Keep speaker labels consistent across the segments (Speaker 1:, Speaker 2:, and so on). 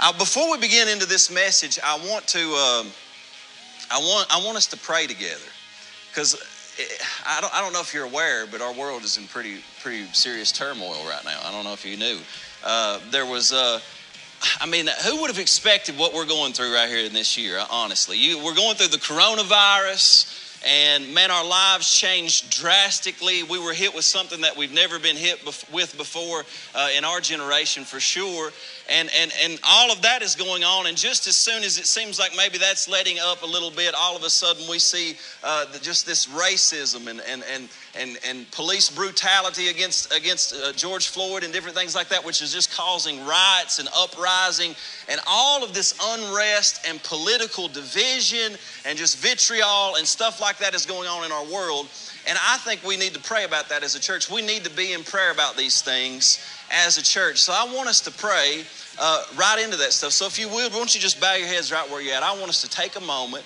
Speaker 1: Uh, before we begin into this message, I want to, um, I want, I want us to pray together, because I don't, I don't know if you're aware, but our world is in pretty, pretty serious turmoil right now. I don't know if you knew. Uh, there was, uh, I mean, who would have expected what we're going through right here in this year? Honestly, you, we're going through the coronavirus. And man, our lives changed drastically. We were hit with something that we've never been hit bef- with before uh, in our generation, for sure. And, and, and all of that is going on. And just as soon as it seems like maybe that's letting up a little bit, all of a sudden we see uh, just this racism and, and, and, and, and police brutality against, against uh, George Floyd and different things like that, which is just causing riots and uprising and all of this unrest and political division and just vitriol and stuff like that is going on in our world. And I think we need to pray about that as a church. We need to be in prayer about these things as a church. So I want us to pray uh, right into that stuff. So if you will, won't you just bow your heads right where you're at? I want us to take a moment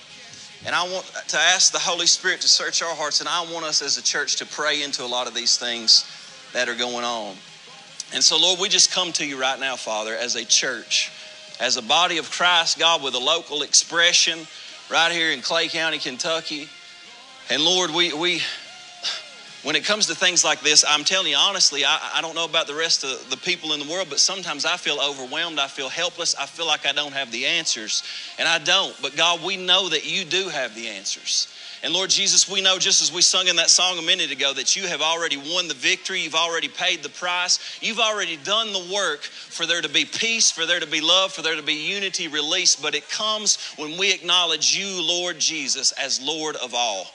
Speaker 1: and I want to ask the Holy Spirit to search our hearts. And I want us as a church to pray into a lot of these things that are going on. And so, Lord, we just come to you right now, Father, as a church, as a body of Christ, God, with a local expression right here in Clay County, Kentucky. And Lord, we, we when it comes to things like this, I'm telling you honestly, I, I, don't know about the rest of the people in the world, but sometimes I feel overwhelmed. I feel helpless. I feel like I don't have the answers. And I don't. But God, we know that you do have the answers. And Lord Jesus, we know just as we sung in that song a minute ago that you have already won the victory. You've already paid the price. You've already done the work for there to be peace, for there to be love, for there to be unity released. But it comes when we acknowledge you, Lord Jesus, as Lord of all.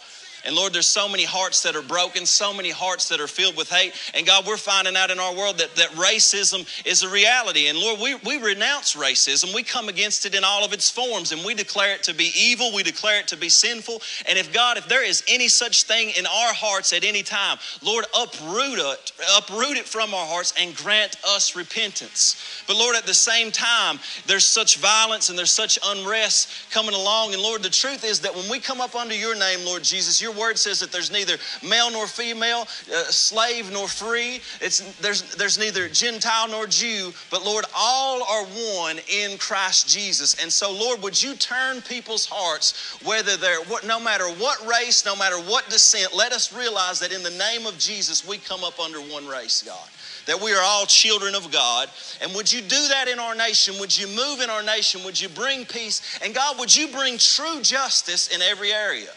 Speaker 1: And Lord, there's so many hearts that are broken, so many hearts that are filled with hate. And God, we're finding out in our world that, that racism is a reality. And Lord, we, we renounce racism. We come against it in all of its forms and we declare it to be evil. We declare it to be sinful. And if God, if there is any such thing in our hearts at any time, Lord, uproot it, uproot it from our hearts and grant us repentance. But Lord, at the same time, there's such violence and there's such unrest coming along. And Lord, the truth is that when we come up under your name, Lord Jesus, your word says that there's neither male nor female, uh, slave nor free. It's, there's, there's neither Gentile nor Jew, but Lord, all are one in Christ Jesus. And so, Lord, would you turn people's hearts, whether they're, what, no matter what race, no matter what descent, let us realize that in the name of Jesus, we come up under one race, God that we are all children of God. And would you do that in our nation? Would you move in our nation? Would you bring peace? And God, would you bring true justice in every area?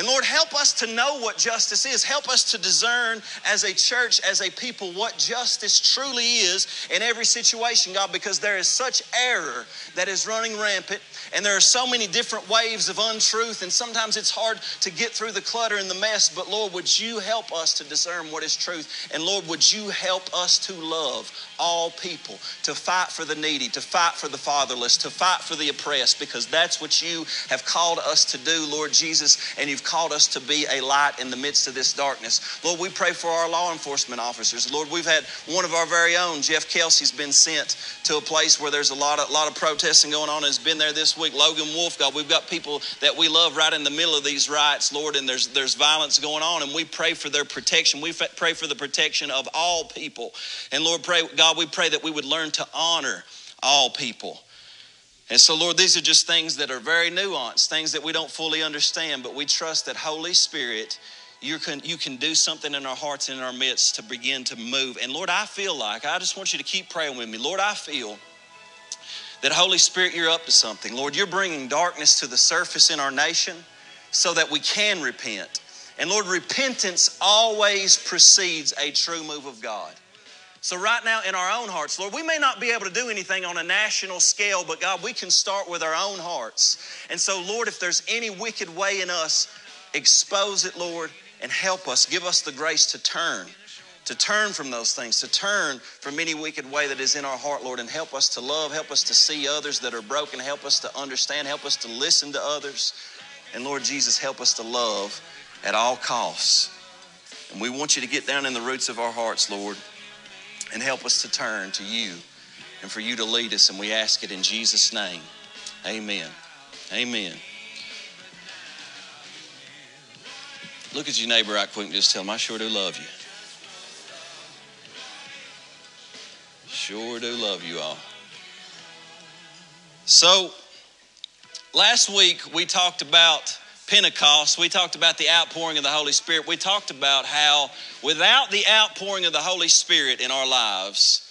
Speaker 1: And Lord, help us to know what justice is. Help us to discern as a church, as a people, what justice truly is in every situation, God, because there is such error that is running rampant. And there are so many different waves of untruth, and sometimes it's hard to get through the clutter and the mess. But Lord, would you help us to discern what is truth? And Lord, would you help us to love all people, to fight for the needy, to fight for the fatherless, to fight for the oppressed, because that's what you have called us to do, Lord Jesus. And you've called us to be a light in the midst of this darkness. Lord, we pray for our law enforcement officers. Lord, we've had one of our very own, Jeff Kelsey's been sent to a place where there's a lot of, lot of protesting going on, and has been there this week. Logan Wolf, God, we've got people that we love right in the middle of these riots, Lord, and there's, there's violence going on, and we pray for their protection. We pray for the protection of all people. And Lord, pray, God, we pray that we would learn to honor all people. And so, Lord, these are just things that are very nuanced, things that we don't fully understand, but we trust that Holy Spirit, you can, you can do something in our hearts and in our midst to begin to move. And Lord, I feel like, I just want you to keep praying with me. Lord, I feel that Holy Spirit, you're up to something. Lord, you're bringing darkness to the surface in our nation so that we can repent. And Lord, repentance always precedes a true move of God. So, right now in our own hearts, Lord, we may not be able to do anything on a national scale, but God, we can start with our own hearts. And so, Lord, if there's any wicked way in us, expose it, Lord, and help us. Give us the grace to turn, to turn from those things, to turn from any wicked way that is in our heart, Lord, and help us to love, help us to see others that are broken, help us to understand, help us to listen to others. And Lord Jesus, help us to love at all costs. And we want you to get down in the roots of our hearts, Lord and help us to turn to you and for you to lead us. And we ask it in Jesus' name. Amen. Amen. Look at your neighbor right quick and just tell him, I sure do love you. Sure do love you all. So, last week we talked about Pentecost. We talked about the outpouring of the Holy Spirit. We talked about how without the outpouring of the Holy Spirit in our lives,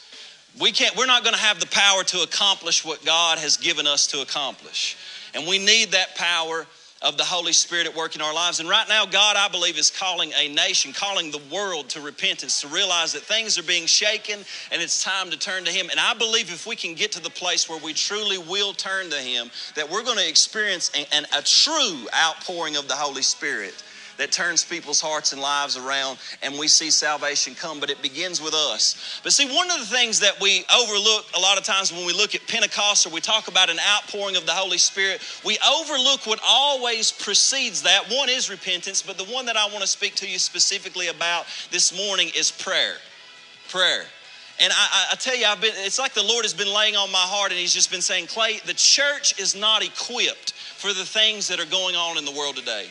Speaker 1: we can't, we're not going to have the power to accomplish what God has given us to accomplish. And we need that power of the Holy Spirit at work in our lives. And right now, God, I believe, is calling a nation, calling the world to repentance, to realize that things are being shaken and it's time to turn to Him. And I believe if we can get to the place where we truly will turn to Him, that we're going to experience a, a true outpouring of the Holy Spirit that turns people's hearts and lives around and we see salvation come, but it begins with us. But see, one of the things that we overlook a lot of times when we look at Pentecost or we talk about an outpouring of the Holy Spirit, we overlook what always precedes that. One is repentance, but the one that I want to speak to you specifically about this morning is prayer. Prayer. And I, I, tell you, I've been, it's like the Lord has been laying on my heart and He's just been saying, Clay, the church is not equipped for the things that are going on in the world today.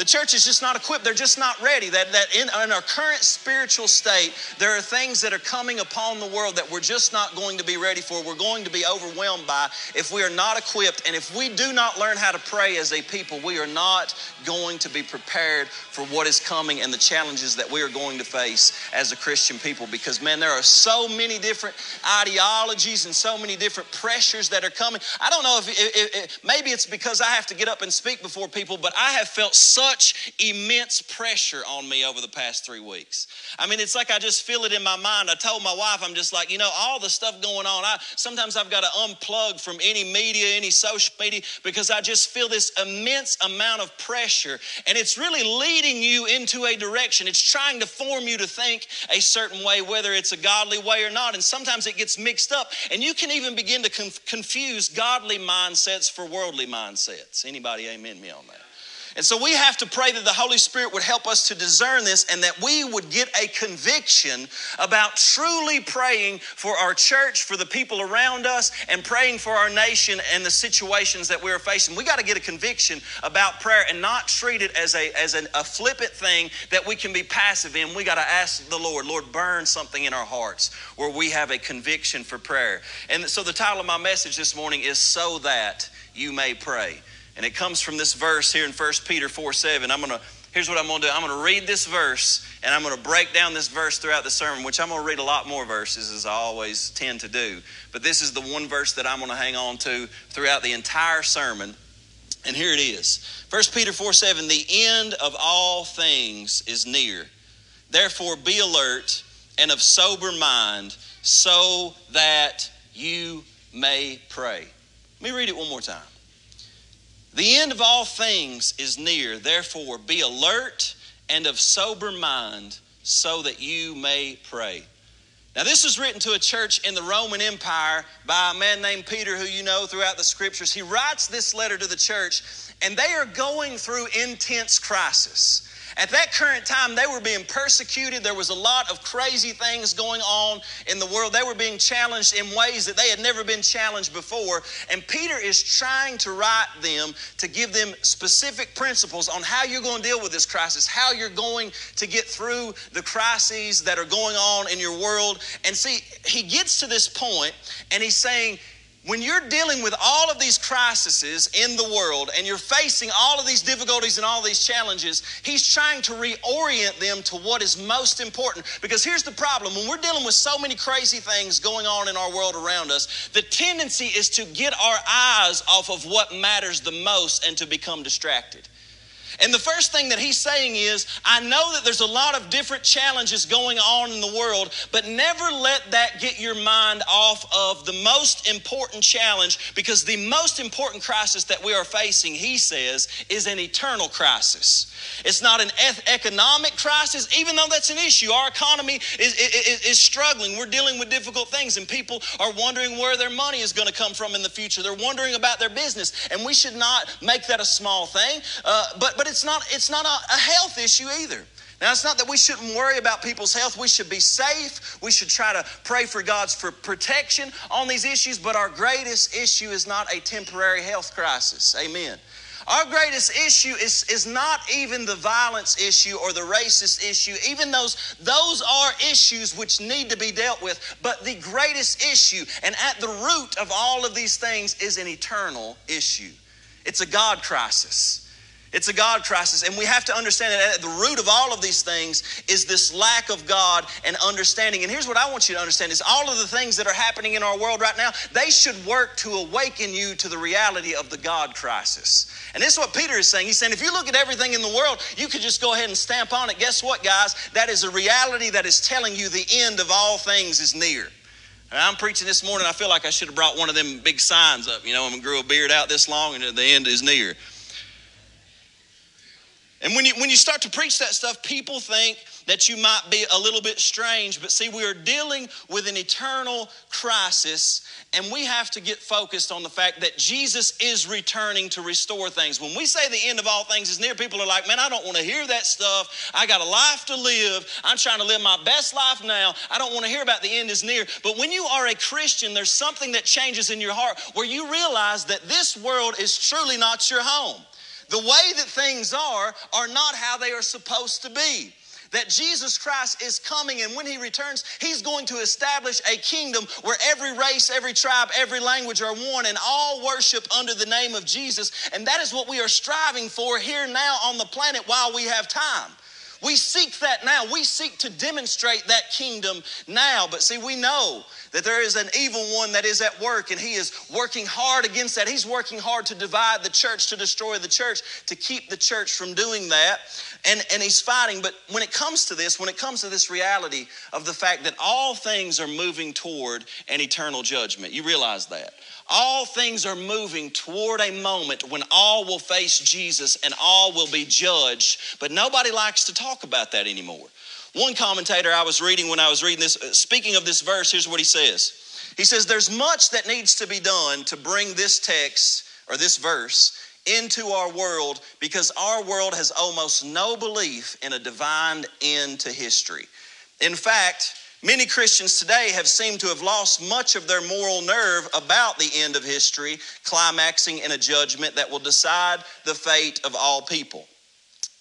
Speaker 1: The church is just not equipped. They're just not ready. That, that in, in, our current spiritual state, there are things that are coming upon the world that we're just not going to be ready for. We're going to be overwhelmed by if we are not equipped. And if we do not learn how to pray as a people, we are not going to be prepared for what is coming and the challenges that we are going to face as a Christian people. Because, man, there are so many different ideologies and so many different pressures that are coming. I don't know if, if, maybe it's because I have to get up and speak before people, but I have felt such such immense pressure on me over the past three weeks. I mean, it's like I just feel it in my mind. I told my wife, I'm just like, you know, all the stuff going on. I sometimes I've got to unplug from any media, any social media, because I just feel this immense amount of pressure. And it's really leading you into a direction. It's trying to form you to think a certain way, whether it's a godly way or not. And sometimes it gets mixed up. And you can even begin to conf- confuse godly mindsets for worldly mindsets. Anybody amen me on that? And so we have to pray that the Holy Spirit would help us to discern this and that we would get a conviction about truly praying for our church, for the people around us, and praying for our nation and the situations that we're facing. We got to get a conviction about prayer and not treat it as a as an, a flippant thing that we can be passive in. We got to ask the Lord, Lord, burn something in our hearts where we have a conviction for prayer. And so the title of my message this morning is So That You May Pray. And it comes from this verse here in 1 Peter 4 7. I'm going to, here's what I'm going to do I'm going to read this verse and I'm going to break down this verse throughout the sermon, which I'm going to read a lot more verses as I always tend to do. But this is the one verse that I'm going to hang on to throughout the entire sermon. And here it is 1 Peter 4 7 The end of all things is near. Therefore, be alert and of sober mind so that you may pray. Let me read it one more time. The end of all things is near. Therefore, be alert and of sober mind so that you may pray. Now, this was written to a church in the Roman Empire by a man named Peter, who you know throughout the scriptures. He writes this letter to the church, and they are going through intense crisis. At that current time, they were being persecuted. There was a lot of crazy things going on in the world. They were being challenged in ways that they had never been challenged before. And Peter is trying to write them to give them specific principles on how you're going to deal with this crisis, how you're going to get through the crises that are going on in your world. And see, he gets to this point and he's saying, when you're dealing with all of these crises in the world and you're facing all of these difficulties and all these challenges, he's trying to reorient them to what is most important. Because here's the problem when we're dealing with so many crazy things going on in our world around us, the tendency is to get our eyes off of what matters the most and to become distracted. And the first thing that he's saying is, I know that there's a lot of different challenges going on in the world, but never let that get your mind off of the most important challenge because the most important crisis that we are facing, he says, is an eternal crisis. It's not an economic crisis, even though that's an issue. Our economy is, is, is struggling. We're dealing with difficult things, and people are wondering where their money is going to come from in the future. They're wondering about their business, and we should not make that a small thing. Uh, but, but it's not, it's not a, a health issue either. Now, it's not that we shouldn't worry about people's health. We should be safe. We should try to pray for God's for protection on these issues, but our greatest issue is not a temporary health crisis. Amen. Our greatest issue is, is not even the violence issue or the racist issue. Even those, those are issues which need to be dealt with. But the greatest issue, and at the root of all of these things, is an eternal issue. It's a God crisis. It's a God crisis, and we have to understand that at the root of all of these things is this lack of God and understanding. And here's what I want you to understand is all of the things that are happening in our world right now, they should work to awaken you to the reality of the God crisis. And this is what Peter is saying. He's saying if you look at everything in the world, you could just go ahead and stamp on it. Guess what, guys? That is a reality that is telling you the end of all things is near. And I'm preaching this morning, I feel like I should have brought one of them big signs up, you know, and grew a beard out this long and the end is near. And when you, when you start to preach that stuff, people think that you might be a little bit strange. But see, we are dealing with an eternal crisis, and we have to get focused on the fact that Jesus is returning to restore things. When we say the end of all things is near, people are like, man, I don't want to hear that stuff. I got a life to live. I'm trying to live my best life now. I don't want to hear about the end is near. But when you are a Christian, there's something that changes in your heart where you realize that this world is truly not your home. The way that things are are not how they are supposed to be that Jesus Christ is coming, and when He returns, He's going to establish a kingdom where every race, every tribe, every language are one, and all worship under the name of Jesus. And that is what we are striving for here now on the planet while we have time. We seek that now. We seek to demonstrate that kingdom now. But see, we know that there is an evil one that is at work and he is working hard against that. He's working hard to divide the church, to destroy the church, to keep the church from doing that. And, and he's fighting. But when it comes to this, when it comes to this reality of the fact that all things are moving toward an eternal judgment, you realize that. All things are moving toward a moment when all will face Jesus and all will be judged, but nobody likes to talk about that anymore. One commentator I was reading when I was reading this, uh, speaking of this verse, here's what he says. He says, There's much that needs to be done to bring this text or this verse into our world because our world has almost no belief in a divine end to history. In fact, Many Christians today have seemed to have lost much of their moral nerve about the end of history, climaxing in a judgment that will decide the fate of all people.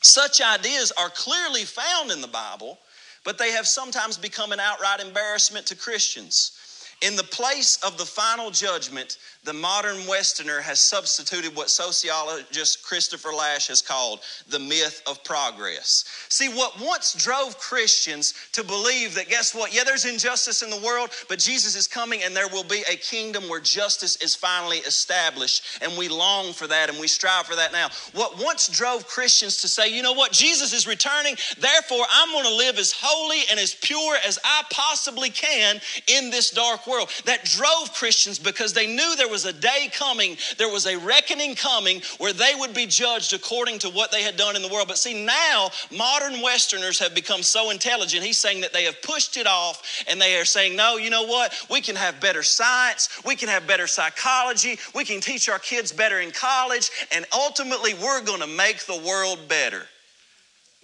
Speaker 1: Such ideas are clearly found in the Bible, but they have sometimes become an outright embarrassment to Christians. In the place of the final judgment, the modern Westerner has substituted what sociologist Christopher Lasch has called the myth of progress. See, what once drove Christians to believe that, guess what? Yeah, there's injustice in the world, but Jesus is coming and there will be a kingdom where justice is finally established. And we long for that and we strive for that now. What once drove Christians to say, you know what? Jesus is returning, therefore I'm going to live as holy and as pure as I possibly can in this dark world. That drove Christians because they knew there was a day coming, there was a reckoning coming where they would be judged according to what they had done in the world. But see, now modern Westerners have become so intelligent. He's saying that they have pushed it off and they are saying, no, you know what? We can have better science, we can have better psychology, we can teach our kids better in college, and ultimately we're going to make the world better.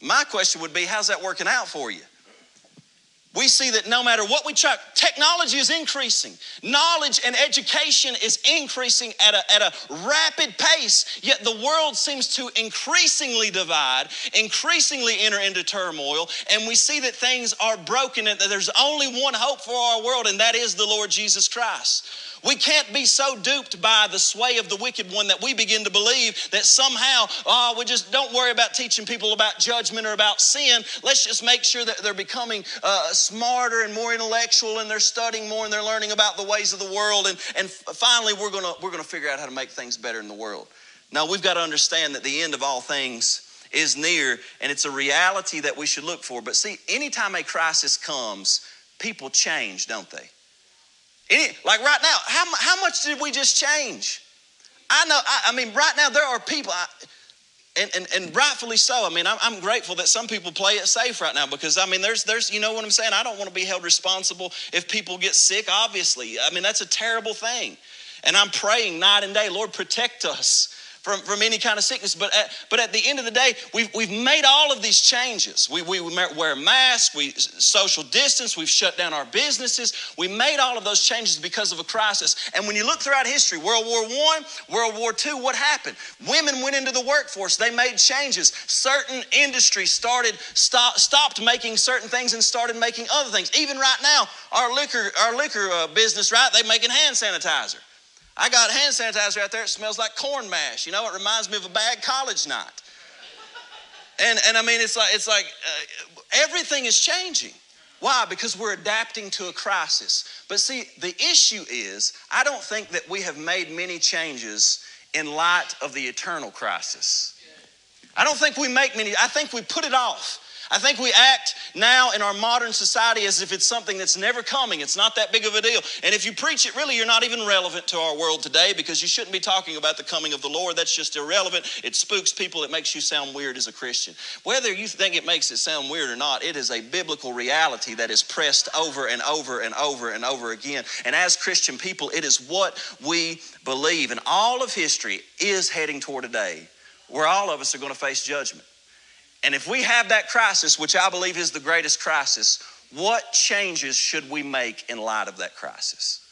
Speaker 1: My question would be, how's that working out for you? We see that no matter what we try, technology is increasing. Knowledge and education is increasing at a, at a rapid pace, yet the world seems to increasingly divide, increasingly enter into turmoil, and we see that things are broken and that there's only one hope for our world, and that is the Lord Jesus Christ. We can't be so duped by the sway of the wicked one that we begin to believe that somehow, oh, we just don't worry about teaching people about judgment or about sin. Let's just make sure that they're becoming uh, smarter and more intellectual and they're studying more and they're learning about the ways of the world. And, and finally, we're going we're going to figure out how to make things better in the world. Now, we've got to understand that the end of all things is near and it's a reality that we should look for. But see, anytime a crisis comes, people change, don't they? Any, like right now, how, how much did we just change? I know, I, I mean, right now there are people, I, and, and, and rightfully so. I mean, I'm, I'm grateful that some people play it safe right now because, I mean, there's, there's, you know what I'm saying? I don't want to be held responsible if people get sick, obviously. I mean, that's a terrible thing. And I'm praying night and day, Lord, protect us from, from any kind of sickness. But at, but at the end of the day, we've, we've made all of these changes. We, we wear masks, we social distance, we've shut down our businesses. We made all of those changes because of a crisis. And when you look throughout history, World War I, World War II, what happened? Women went into the workforce, they made changes. Certain industries started, stop, stopped making certain things and started making other things. Even right now, our liquor, our liquor uh, business, right, They're making hand sanitizer. I got hand sanitizer out there. It smells like corn mash. You know, it reminds me of a bad college night. And, and I mean, it's like, it's like uh, everything is changing. Why? Because we're adapting to a crisis. But see, the issue is, I don't think that we have made many changes in light of the eternal crisis. I don't think we make many, I think we put it off. I think we act now in our modern society as if it's something that's never coming. It's not that big of a deal. And if you preach it, really, you're not even relevant to our world today because you shouldn't be talking about the coming of the Lord. That's just irrelevant. It spooks people. It makes you sound weird as a Christian. Whether you think it makes it sound weird or not, it is a biblical reality that is pressed over and over and over and over again. And as Christian people, it is what we believe. And all of history is heading toward a day where all of us are going to face judgment. And if we have that crisis, which I believe is the greatest crisis, what changes should we make in light of that crisis?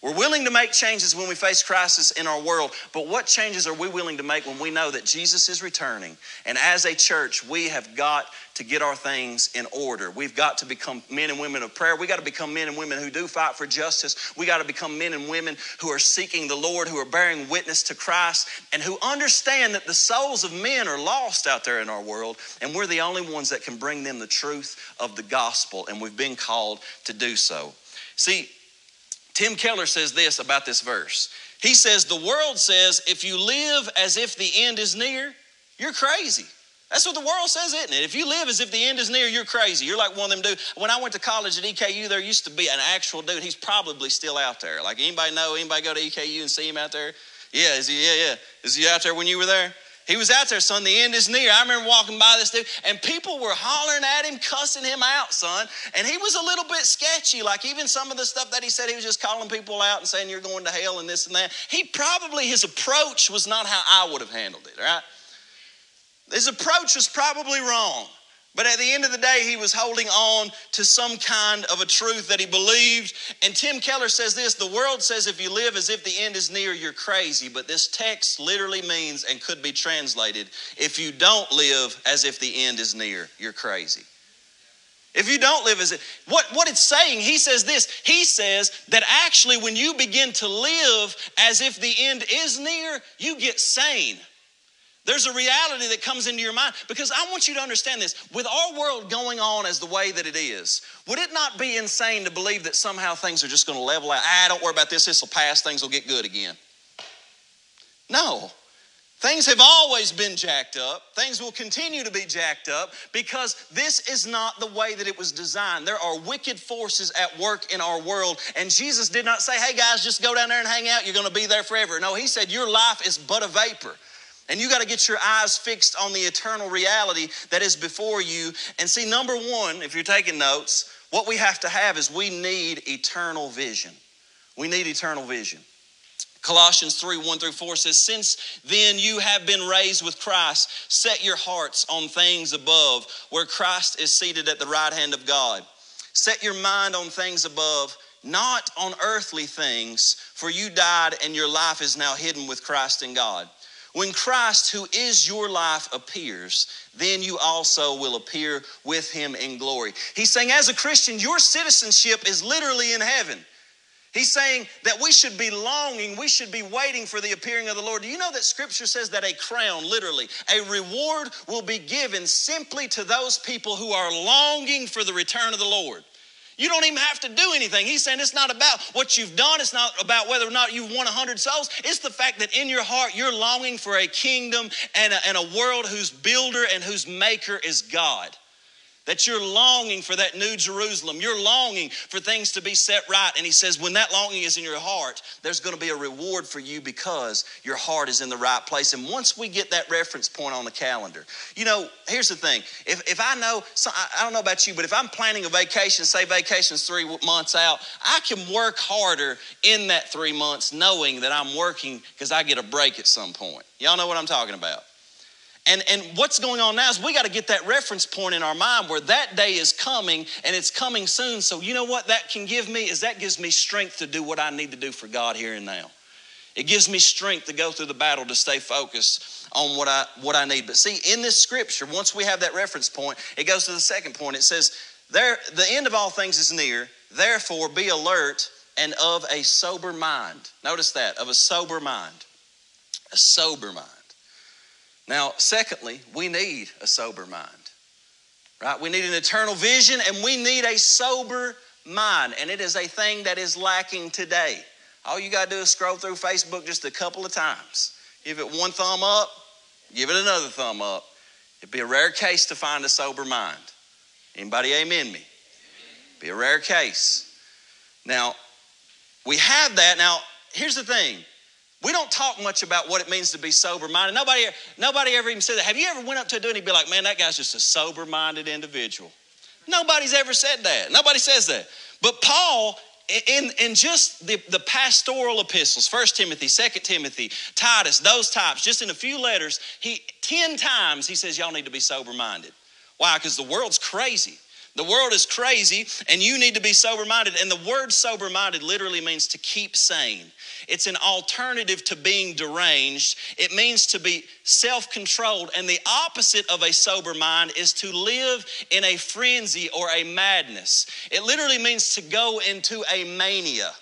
Speaker 1: We're willing to make changes when we face crisis in our world, but what changes are we willing to make when we know that Jesus is returning? And as a church, we have got to get our things in order. We've got to become men and women of prayer. We got to become men and women who do fight for justice. We got to become men and women who are seeking the Lord, who are bearing witness to Christ, and who understand that the souls of men are lost out there in our world, and we're the only ones that can bring them the truth of the gospel, and we've been called to do so. See, Tim Keller says this about this verse. He says, The world says if you live as if the end is near, you're crazy. That's what the world says, isn't it? If you live as if the end is near, you're crazy. You're like one of them dudes. When I went to college at EKU, there used to be an actual dude. He's probably still out there. Like anybody know? Anybody go to EKU and see him out there? Yeah, is he? Yeah, yeah. Is he out there when you were there? He was out there, son. The end is near. I remember walking by this dude, and people were hollering at him, cussing him out, son. And he was a little bit sketchy. Like even some of the stuff that he said, he was just calling people out and saying, You're going to hell and this and that. He probably, his approach was not how I would have handled it, right? His approach was probably wrong. But at the end of the day, he was holding on to some kind of a truth that he believed. And Tim Keller says this the world says if you live as if the end is near, you're crazy. But this text literally means and could be translated if you don't live as if the end is near, you're crazy. If you don't live as it, what, what it's saying, he says this. He says that actually, when you begin to live as if the end is near, you get sane. There's a reality that comes into your mind because I want you to understand this. With our world going on as the way that it is, would it not be insane to believe that somehow things are just going to level out? Ah, don't worry about this, this will pass, things will get good again. No. Things have always been jacked up. Things will continue to be jacked up because this is not the way that it was designed. There are wicked forces at work in our world, and Jesus did not say, Hey guys, just go down there and hang out. You're going to be there forever. No, He said, Your life is but a vapor. And you got to get your eyes fixed on the eternal reality that is before you. And see, number one, if you're taking notes, what we have to have is we need eternal vision. We need eternal vision. Colossians 3 1 through 4 says, Since then you have been raised with Christ, set your hearts on things above, where Christ is seated at the right hand of God. Set your mind on things above, not on earthly things, for you died and your life is now hidden with Christ in God. When Christ, who is your life, appears, then you also will appear with him in glory. He's saying, as a Christian, your citizenship is literally in heaven. He's saying that we should be longing, we should be waiting for the appearing of the Lord. Do you know that scripture says that a crown, literally, a reward will be given simply to those people who are longing for the return of the Lord? You don't even have to do anything. He's saying it's not about what you've done. It's not about whether or not you've won 100 souls. It's the fact that in your heart you're longing for a kingdom and a, and a world whose builder and whose maker is God. That you're longing for that new Jerusalem. You're longing for things to be set right. And he says, when that longing is in your heart, there's going to be a reward for you because your heart is in the right place. And once we get that reference point on the calendar, you know, here's the thing. If, if I know, so I don't know about you, but if I'm planning a vacation, say vacation's three months out, I can work harder in that three months knowing that I'm working because I get a break at some point. Y'all know what I'm talking about. And, and what's going on now is we got to get that reference point in our mind where that day is coming and it's coming soon. So, you know what that can give me is that gives me strength to do what I need to do for God here and now. It gives me strength to go through the battle to stay focused on what I what I need. But see, in this scripture, once we have that reference point, it goes to the second point. It says, "There, the end of all things is near. Therefore, be alert and of a sober mind." Notice that of a sober mind, a sober mind. Now, secondly, we need a sober mind, right? We need an eternal vision and we need a sober mind. And it is a thing that is lacking today. All you got to do is scroll through Facebook just a couple of times. Give it one thumb up, give it another thumb up. It'd be a rare case to find a sober mind. Anybody amen me? Be a rare case. Now, we have that. Now, here's the thing we don't talk much about what it means to be sober minded. Nobody, nobody ever even said that. Have you ever went up to a dude and be like, man, that guy's just a sober minded individual? Nobody's ever said that. Nobody says that. But Paul, in, in just the, the pastoral epistles, First Timothy, Second Timothy, Titus, those types, just in a few letters, he 10 times he says, y'all need to be sober minded. Why? Because the world's crazy. The world is crazy and you need to be sober minded. And the word sober minded literally means to keep sane. It's an alternative to being deranged. It means to be self controlled. And the opposite of a sober mind is to live in a frenzy or a madness. It literally means to go into a mania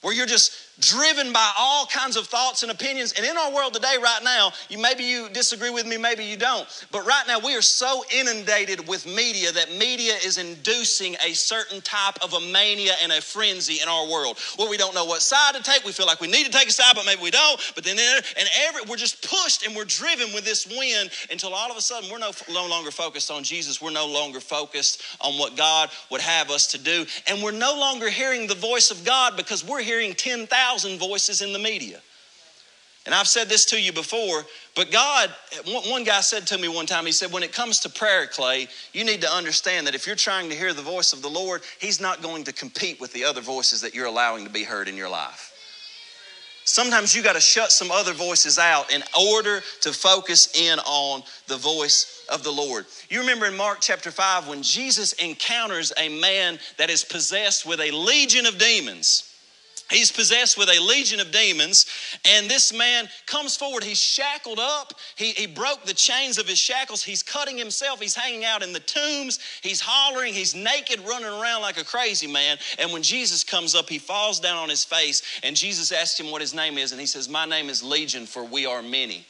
Speaker 1: where you're just driven by all kinds of thoughts and opinions. And in our world today, right now, you maybe you disagree with me, maybe you don't. But right now, we are so inundated with media that media is inducing a certain type of a mania and a frenzy in our world where we don't know what side to take. We feel like we need to take a side, but maybe we don't. But then, and every, we're just pushed and we're driven with this wind until all of a sudden we're no, no longer focused on Jesus. We're no longer focused on what God would have us to do. And we're no longer hearing the voice of God because we're hearing 10,000 thousand voices in the media. And I've said this to you before, but God, one guy said to me one time, he said, when it comes to prayer, Clay, you need to understand that if you're trying to hear the voice of the Lord, He's not going to compete with the other voices that you're allowing to be heard in your life. Sometimes you got to shut some other voices out in order to focus in on the voice of the Lord. You remember in Mark chapter 5 when Jesus encounters a man that is possessed with a legion of demons. He's possessed with a legion of demons, and this man comes forward. He's shackled up. He, he broke the chains of his shackles. He's cutting himself. He's hanging out in the tombs. He's hollering. He's naked, running around like a crazy man. And when Jesus comes up, he falls down on his face, and Jesus asks him what his name is, and he says, My name is Legion, for we are many.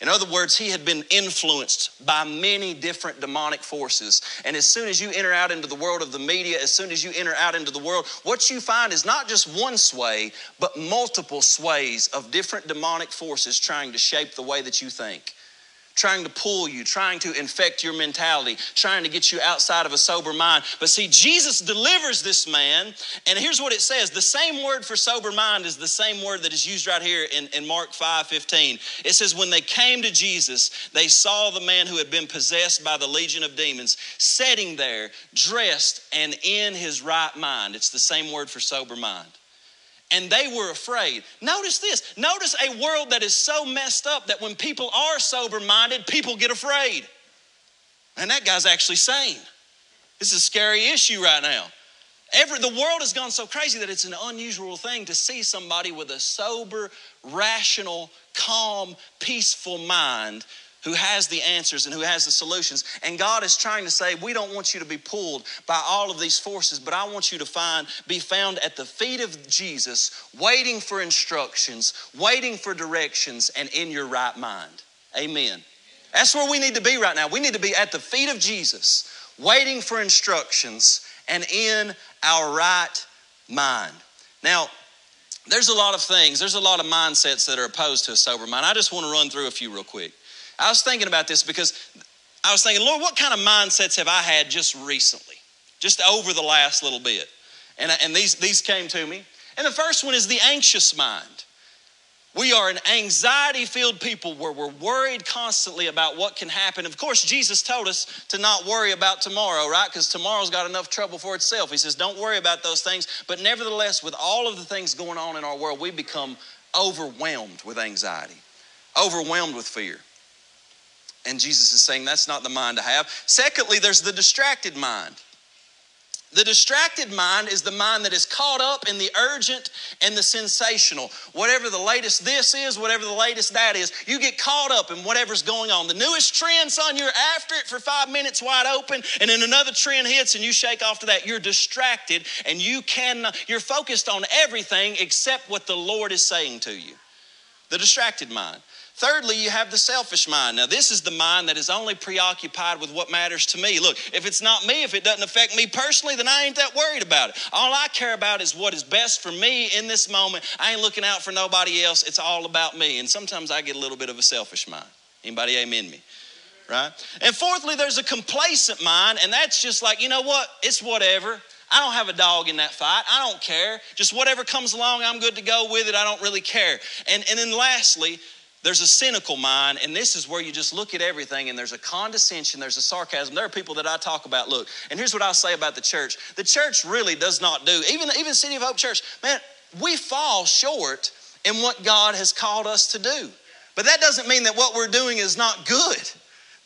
Speaker 1: In other words, he had been influenced by many different demonic forces. And as soon as you enter out into the world of the media, as soon as you enter out into the world, what you find is not just one sway, but multiple sways of different demonic forces trying to shape the way that you think trying to pull you, trying to infect your mentality, trying to get you outside of a sober mind. But see, Jesus delivers this man, and here's what it says the same word for sober mind is the same word that is used right here in, in Mark 5 15. It says, When they came to Jesus, they saw the man who had been possessed by the legion of demons sitting there, dressed and in his right mind. It's the same word for sober mind and they were afraid. Notice this. Notice a world that is so messed up that when people are sober minded, people get afraid. And that guy's actually sane. This is a scary issue right now. Every, the world has gone so crazy that it's an unusual thing to see somebody with a sober, rational, calm, peaceful mind who has the answers and who has the solutions. And God is trying to say, we don't want you to be pulled by all of these forces, but I want you to find be found at the feet of Jesus, waiting for instructions, waiting for directions and in your right mind. Amen. That's where we need to be right now. We need to be at the feet of Jesus, waiting for instructions and in our right mind. Now, there's a lot of things, there's a lot of mindsets that are opposed to a sober mind. I just want to run through a few real quick. I was thinking about this because I was thinking, Lord, what kind of mindsets have I had just recently, just over the last little bit? And, and these, these came to me. And the first one is the anxious mind. We are an anxiety filled people where we're worried constantly about what can happen. Of course, Jesus told us to not worry about tomorrow, right? Because tomorrow's got enough trouble for itself. He says, don't worry about those things. But nevertheless, with all of the things going on in our world, we become overwhelmed with anxiety, overwhelmed with fear. And Jesus is saying that's not the mind to have. Secondly, there's the distracted mind. The distracted mind is the mind that is caught up in the urgent and the sensational. Whatever the latest this is, whatever the latest that is, you get caught up in whatever's going on. The newest trend, son, you're after it for five minutes wide open, and then another trend hits and you shake off to that. You're distracted and you can you're focused on everything except what the Lord is saying to you. The distracted mind. Thirdly, you have the selfish mind. Now, this is the mind that is only preoccupied with what matters to me. Look, if it's not me, if it doesn't affect me personally, then I ain't that worried about it. All I care about is what is best for me in this moment. I ain't looking out for nobody else. It's all about me. And sometimes I get a little bit of a selfish mind. Anybody amen me? Right? And fourthly, there's a complacent mind, and that's just like, you know what? It's whatever. I don't have a dog in that fight. I don't care. Just whatever comes along, I'm good to go with it. I don't really care. And, and then lastly, there's a cynical mind, and this is where you just look at everything and there's a condescension, there's a sarcasm. There are people that I talk about. Look, and here's what I'll say about the church the church really does not do, even, even City of Hope Church, man, we fall short in what God has called us to do. But that doesn't mean that what we're doing is not good.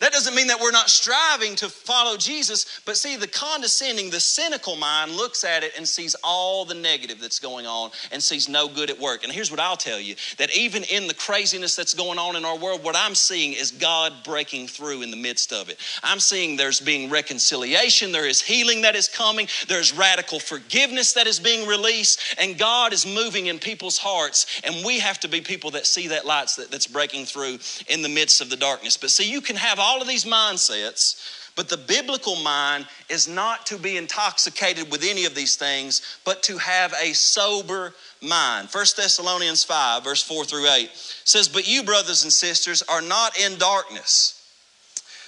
Speaker 1: That doesn't mean that we're not striving to follow Jesus, but see, the condescending, the cynical mind looks at it and sees all the negative that's going on and sees no good at work. And here's what I'll tell you that even in the craziness that's going on in our world, what I'm seeing is God breaking through in the midst of it. I'm seeing there's being reconciliation, there is healing that is coming, there's radical forgiveness that is being released, and God is moving in people's hearts. And we have to be people that see that light that's breaking through in the midst of the darkness. But see, you can have all all of these mindsets, but the biblical mind is not to be intoxicated with any of these things, but to have a sober mind. 1 Thessalonians 5, verse 4 through 8 says, But you, brothers and sisters, are not in darkness,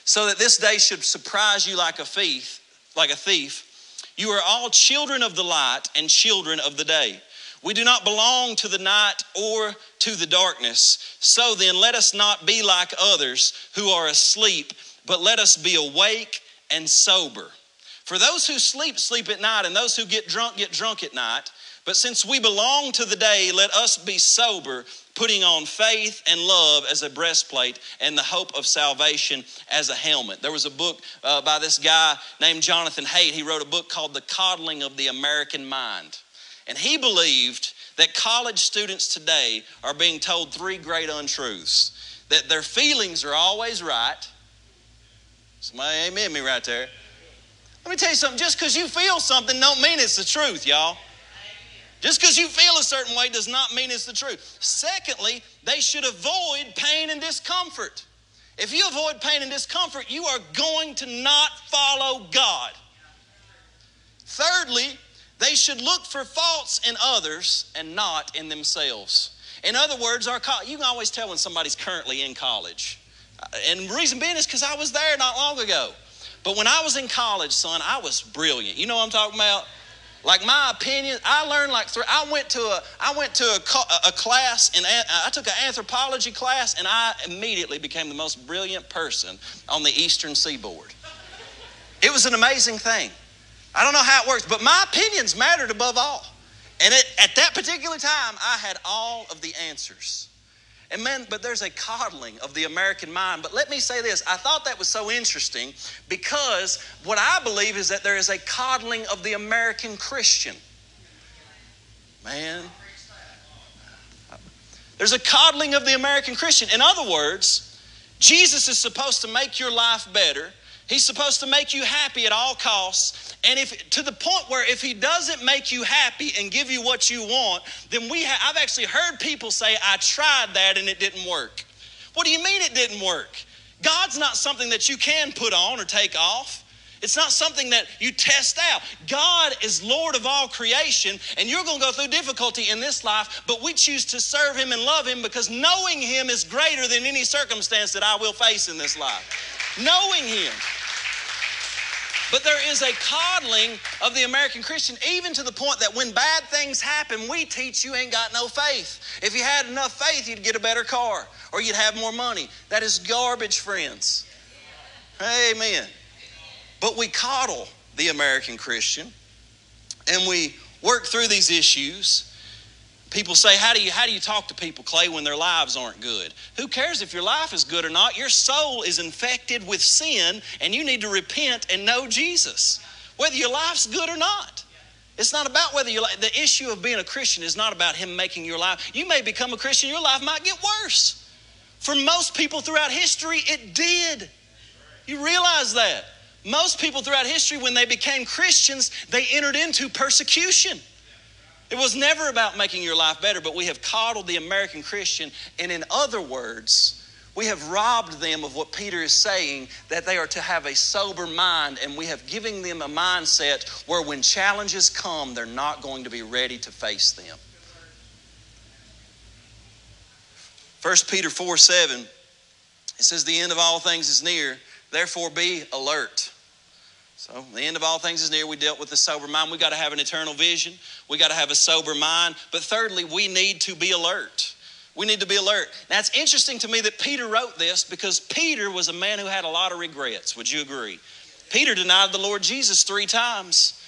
Speaker 1: so that this day should surprise you like a thief, like a thief. You are all children of the light and children of the day. We do not belong to the night or to the darkness. So then, let us not be like others who are asleep, but let us be awake and sober. For those who sleep, sleep at night, and those who get drunk, get drunk at night. But since we belong to the day, let us be sober, putting on faith and love as a breastplate and the hope of salvation as a helmet. There was a book uh, by this guy named Jonathan Haidt. He wrote a book called The Coddling of the American Mind. And he believed that college students today are being told three great untruths that their feelings are always right. Somebody amen me right there. Let me tell you something just because you feel something don't mean it's the truth, y'all. Just because you feel a certain way does not mean it's the truth. Secondly, they should avoid pain and discomfort. If you avoid pain and discomfort, you are going to not follow God. Thirdly, they should look for faults in others and not in themselves. In other words, our you can always tell when somebody's currently in college. Uh, and the reason being is because I was there not long ago. But when I was in college, son, I was brilliant. You know what I'm talking about? Like my opinion, I learned like three. I went to a I went to a, a class and I took an anthropology class, and I immediately became the most brilliant person on the eastern seaboard. It was an amazing thing. I don't know how it works, but my opinions mattered above all. And it, at that particular time, I had all of the answers. And man, but there's a coddling of the American mind. But let me say this I thought that was so interesting because what I believe is that there is a coddling of the American Christian. Man, there's a coddling of the American Christian. In other words, Jesus is supposed to make your life better. He's supposed to make you happy at all costs. And if to the point where if he doesn't make you happy and give you what you want, then we ha- I've actually heard people say I tried that and it didn't work. What do you mean it didn't work? God's not something that you can put on or take off. It's not something that you test out. God is Lord of all creation, and you're going to go through difficulty in this life, but we choose to serve Him and love Him because knowing Him is greater than any circumstance that I will face in this life. knowing Him. But there is a coddling of the American Christian, even to the point that when bad things happen, we teach you ain't got no faith. If you had enough faith, you'd get a better car or you'd have more money. That is garbage, friends. Amen. But we coddle the American Christian and we work through these issues People say, how do, you, how do you talk to people, Clay, when their lives aren't good? Who cares if your life is good or not? Your soul is infected with sin, and you need to repent and know Jesus, whether your life's good or not. It's not about whether you like, the issue of being a Christian is not about Him making your life. You may become a Christian, your life might get worse. For most people throughout history, it did. You realize that. Most people throughout history, when they became Christians, they entered into persecution. It was never about making your life better, but we have coddled the American Christian. And in other words, we have robbed them of what Peter is saying that they are to have a sober mind, and we have given them a mindset where when challenges come, they're not going to be ready to face them. 1 Peter 4 7, it says, The end of all things is near, therefore be alert. So, the end of all things is near. We dealt with the sober mind. We got to have an eternal vision. We got to have a sober mind. But thirdly, we need to be alert. We need to be alert. Now, it's interesting to me that Peter wrote this because Peter was a man who had a lot of regrets. Would you agree? Peter denied the Lord Jesus three times.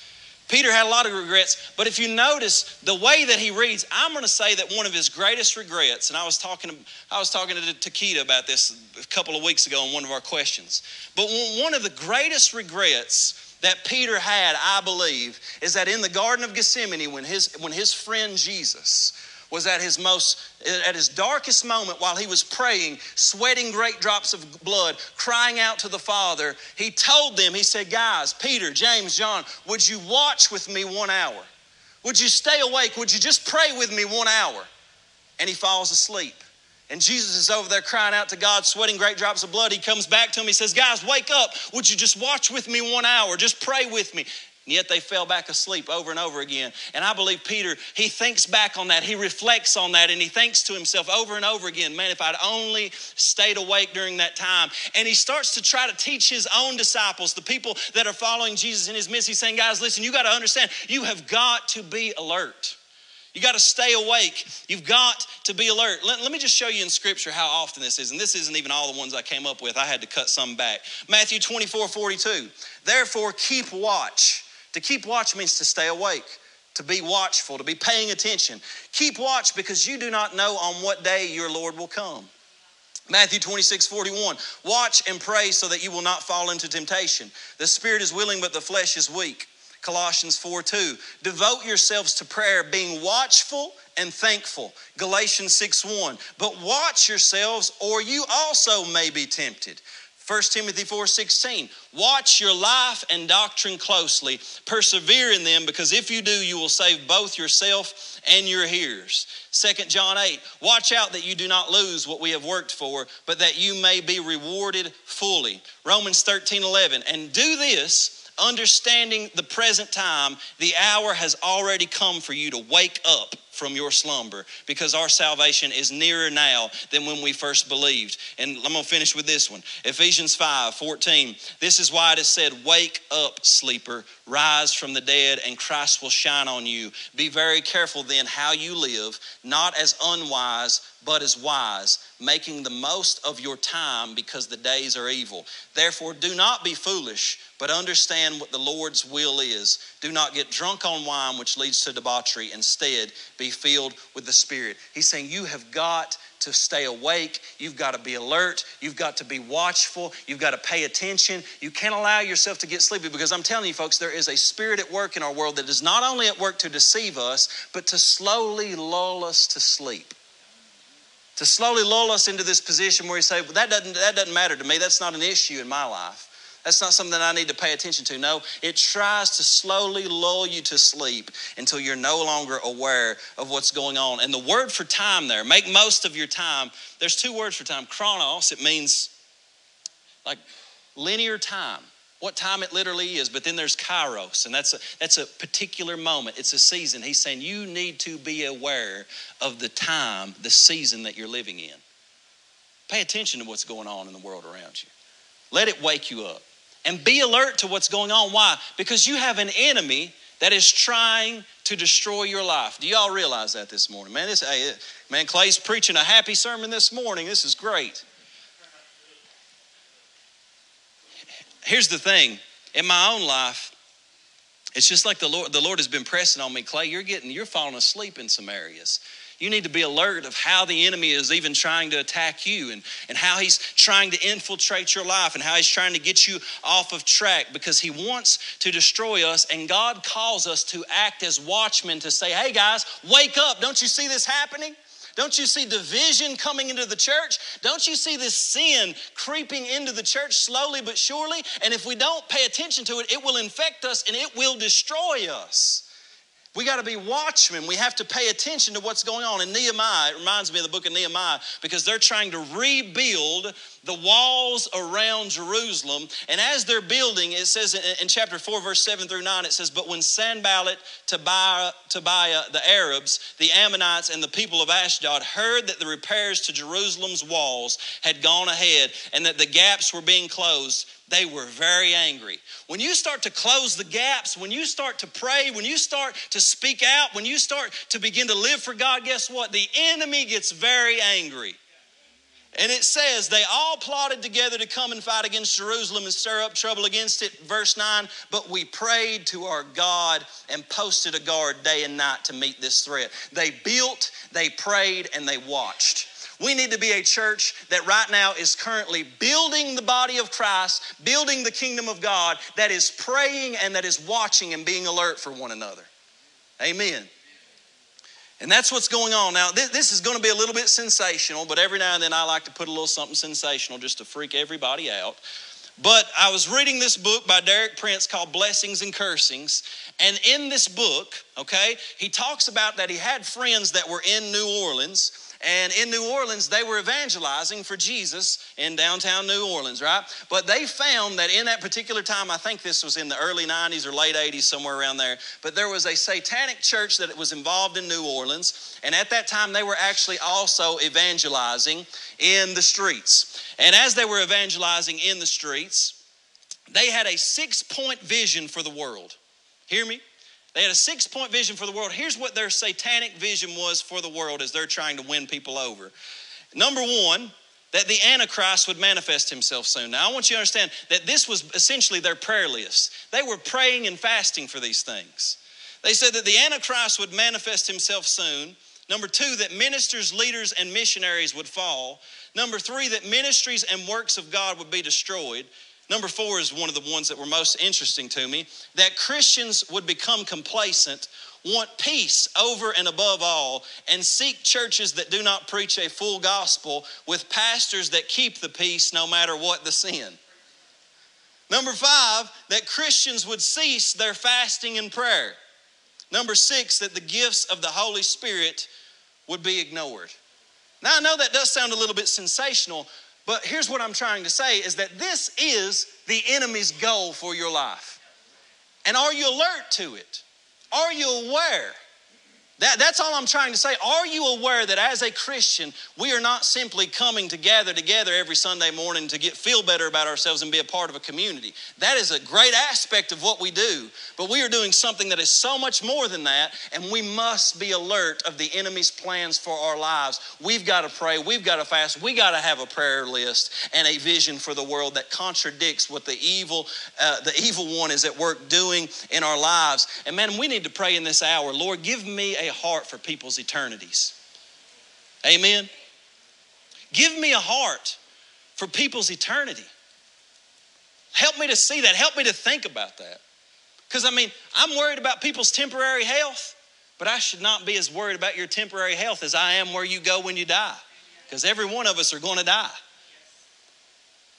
Speaker 1: Peter had a lot of regrets, but if you notice the way that he reads, I'm going to say that one of his greatest regrets, and I was talking, I was talking to Takita about this a couple of weeks ago in one of our questions, but one of the greatest regrets that Peter had, I believe, is that in the Garden of Gethsemane, when his, when his friend Jesus was at his most at his darkest moment while he was praying sweating great drops of blood crying out to the father he told them he said guys peter james john would you watch with me one hour would you stay awake would you just pray with me one hour and he falls asleep and Jesus is over there crying out to God, sweating great drops of blood. He comes back to him. He says, Guys, wake up. Would you just watch with me one hour? Just pray with me. And yet they fell back asleep over and over again. And I believe Peter, he thinks back on that, he reflects on that, and he thinks to himself over and over again, man, if I'd only stayed awake during that time. And he starts to try to teach his own disciples, the people that are following Jesus in his midst. He's saying, guys, listen, you got to understand, you have got to be alert. You got to stay awake. You've got to be alert. Let, let, me just show you in scripture how often this is. And this isn't even all the ones I came up with. I had to cut some back. Matthew 24 42. Therefore, keep watch to keep watch means to stay awake, to be watchful, to be paying attention. Keep watch because you do not know on what day your Lord will come. Matthew 26, 41. Watch and pray so that you will not fall into temptation. The spirit is willing, but the flesh is weak. Colossians 4 2. Devote yourselves to prayer, being watchful and thankful. Galatians 6 1. But watch yourselves, or you also may be tempted. 1 Timothy 4:16 Watch your life and doctrine closely. Persevere in them because if you do you will save both yourself and your hearers. 2 John 8 Watch out that you do not lose what we have worked for but that you may be rewarded fully. Romans 13:11 And do this understanding the present time. The hour has already come for you to wake up from your slumber because our salvation is nearer now than when we first believed. And I'm going to finish with this one Ephesians 5 14. This is why it is said, Wake up, sleeper, rise from the dead, and Christ will shine on you. Be very careful then how you live, not as unwise but is wise, making the most of your time because the days are evil. Therefore, do not be foolish, but understand what the Lord's will is. Do not get drunk on wine, which leads to debauchery. Instead, be filled with the Spirit. He's saying you have got to stay awake. You've got to be alert. You've got to be watchful. You've got to pay attention. You can't allow yourself to get sleepy because I'm telling you, folks, there is a spirit at work in our world that is not only at work to deceive us, but to slowly lull us to sleep to slowly lull us into this position where we say, well, that doesn't, that doesn't matter to me. That's not an issue in my life. That's not something that I need to pay attention to. No, it tries to slowly lull you to sleep until you're no longer aware of what's going on. And the word for time there, make most of your time, there's two words for time. Chronos, it means like linear time what time it literally is, but then there's kairos, and that's a, that's a particular moment. It's a season. He's saying you need to be aware of the time, the season that you're living in. Pay attention to what's going on in the world around you. Let it wake you up. And be alert to what's going on. Why? Because you have an enemy that is trying to destroy your life. Do y'all realize that this morning? Man, this, hey, man, Clay's preaching a happy sermon this morning. This is great. Here's the thing in my own life, it's just like the Lord, the Lord has been pressing on me, Clay, you're getting, you're falling asleep in some areas. You need to be alert of how the enemy is even trying to attack you and, and how he's trying to infiltrate your life and how he's trying to get you off of track because he wants to destroy us. And God calls us to act as watchmen to say, hey guys, wake up. Don't you see this happening? Don't you see division coming into the church? Don't you see this sin creeping into the church slowly but surely? And if we don't pay attention to it, it will infect us and it will destroy us. We got to be watchmen. We have to pay attention to what's going on. In Nehemiah, it reminds me of the book of Nehemiah because they're trying to rebuild the walls around Jerusalem. And as they're building, it says in, chapter 4, verse 7 through 9, it says, But when Sanballat, Tobiah, Tobiah, the Arabs, the Ammonites, and the people of Ashdod heard that the repairs to Jerusalem's walls had gone ahead and that the gaps were being closed, they were very angry. When you start to close the gaps, when you start to pray, when you start to speak out, when you start to begin to live for God, guess what? The enemy gets very angry. And it says they all plotted together to come and fight against Jerusalem and stir up trouble against it. Verse 9, but we prayed to our God and posted a guard day and night to meet this threat. They built, they prayed, and they watched. We need to be a church that right now is currently building the body of Christ, building the kingdom of God, that is praying and that is watching and being alert for one another. Amen. And that's what's going on. Now, this, this, is going to be a little bit sensational, but every now and then I like to put a little something sensational just to freak everybody out. But I was reading this book by Derek Prince called Blessings and Cursings. And in this book, okay, he talks about that he had friends that were in New Orleans and in New Orleans, they were evangelizing for Jesus in downtown New Orleans, right? But they found that in that particular time, I think this was in the early 90s or late 80s, somewhere around there, but there was a satanic church that was involved in New Orleans. And at that time, they were actually also evangelizing in the streets. And as they were evangelizing in the streets, they had a six point vision for the world. Hear me? They had a six point vision for the world. Here's what their satanic vision was for the world as they're trying to win people over. Number one, that the Antichrist would manifest himself soon. Now, I want you to understand that this was essentially their prayer list. They were praying and fasting for these things. They said that the Antichrist would manifest himself soon. Number two, that ministers, leaders, and missionaries would fall. Number three, that ministries and works of God would be destroyed. Number four is one of the ones that were most interesting to me that Christians would become complacent, want peace over and above all, and seek churches that do not preach a full gospel with pastors that keep the peace no matter what the sin. Number five, that Christians would cease their fasting and prayer. Number six, that the gifts of the Holy Spirit would be ignored. Now, I know that does sound a little bit sensational, but here's what I'm trying to say is that this is the enemy's goal for your life. And are you alert to it? Are you aware? That, that's all I'm trying to say. Are you aware that as a Christian, we are not simply coming to gather together every Sunday morning to get feel better about ourselves and be a part of a community? That is a great aspect of what we do. But we are doing something that is so much more than that, and we must be alert of the enemy's plans for our lives. We've got to pray, we've got to fast, we got to have a prayer list and a vision for the world that contradicts what the evil, uh, the evil one is at work doing in our lives. And man, we need to pray in this hour, Lord, give me a a heart for people's eternities. Amen. Give me a heart for people's eternity. Help me to see that. Help me to think about that. Because, I mean, I'm worried about people's temporary health, but I should not be as worried about your temporary health as I am where you go when you die. Because every one of us are going to die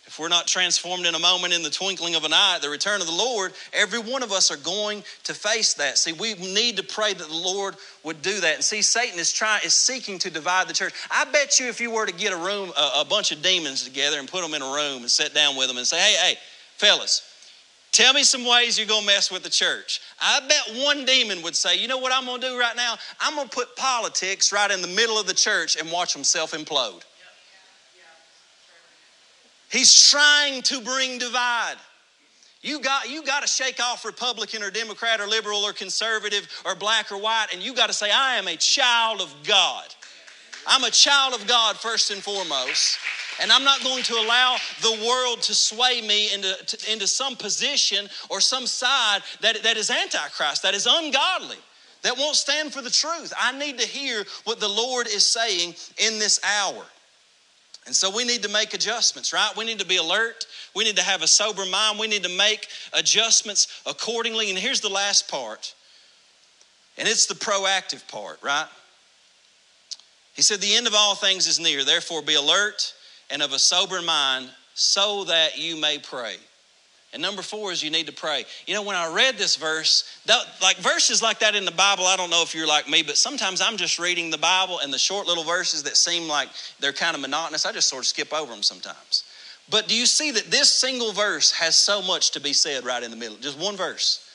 Speaker 1: if we're not transformed in a moment in the twinkling of an eye at the return of the Lord, every one of us are going to face that. See, we need to pray that the Lord would do that. And see, Satan is trying is seeking to divide the church. I bet you if you were to get a room, a, a bunch of demons together and put them in a room and sit down with them and say, hey, hey, fellas, Tell me some ways you're going to mess with the church. I bet one demon would say, You know what I'm going to do right now? I'm going to put politics right in the middle of the church and watch them self implode. He's trying to bring divide. You got, you got to shake off Republican or Democrat or liberal or conservative or black or white, and you got to say, I am a child of God. I'm a child of God first and foremost. And I'm not going to allow the world to sway me into, to, into some position or some side that, that is antichrist, that is ungodly, that won't stand for the truth. I need to hear what the Lord is saying in this hour. And so we need to make adjustments, right? We need to be alert. We need to have a sober mind. We need to make adjustments accordingly. And here's the last part, and it's the proactive part, right? He said, The end of all things is near. Therefore, be alert and of a sober mind so that you may pray. And number four is you need to pray. You know, when I read this verse, that, like verses like that in the Bible, I don't know if you're like me, but sometimes I'm just reading the Bible and the short little verses that seem like they're kind of monotonous, I just sort of skip over them sometimes. But do you see that this single verse has so much to be said right in the middle? Just one verse.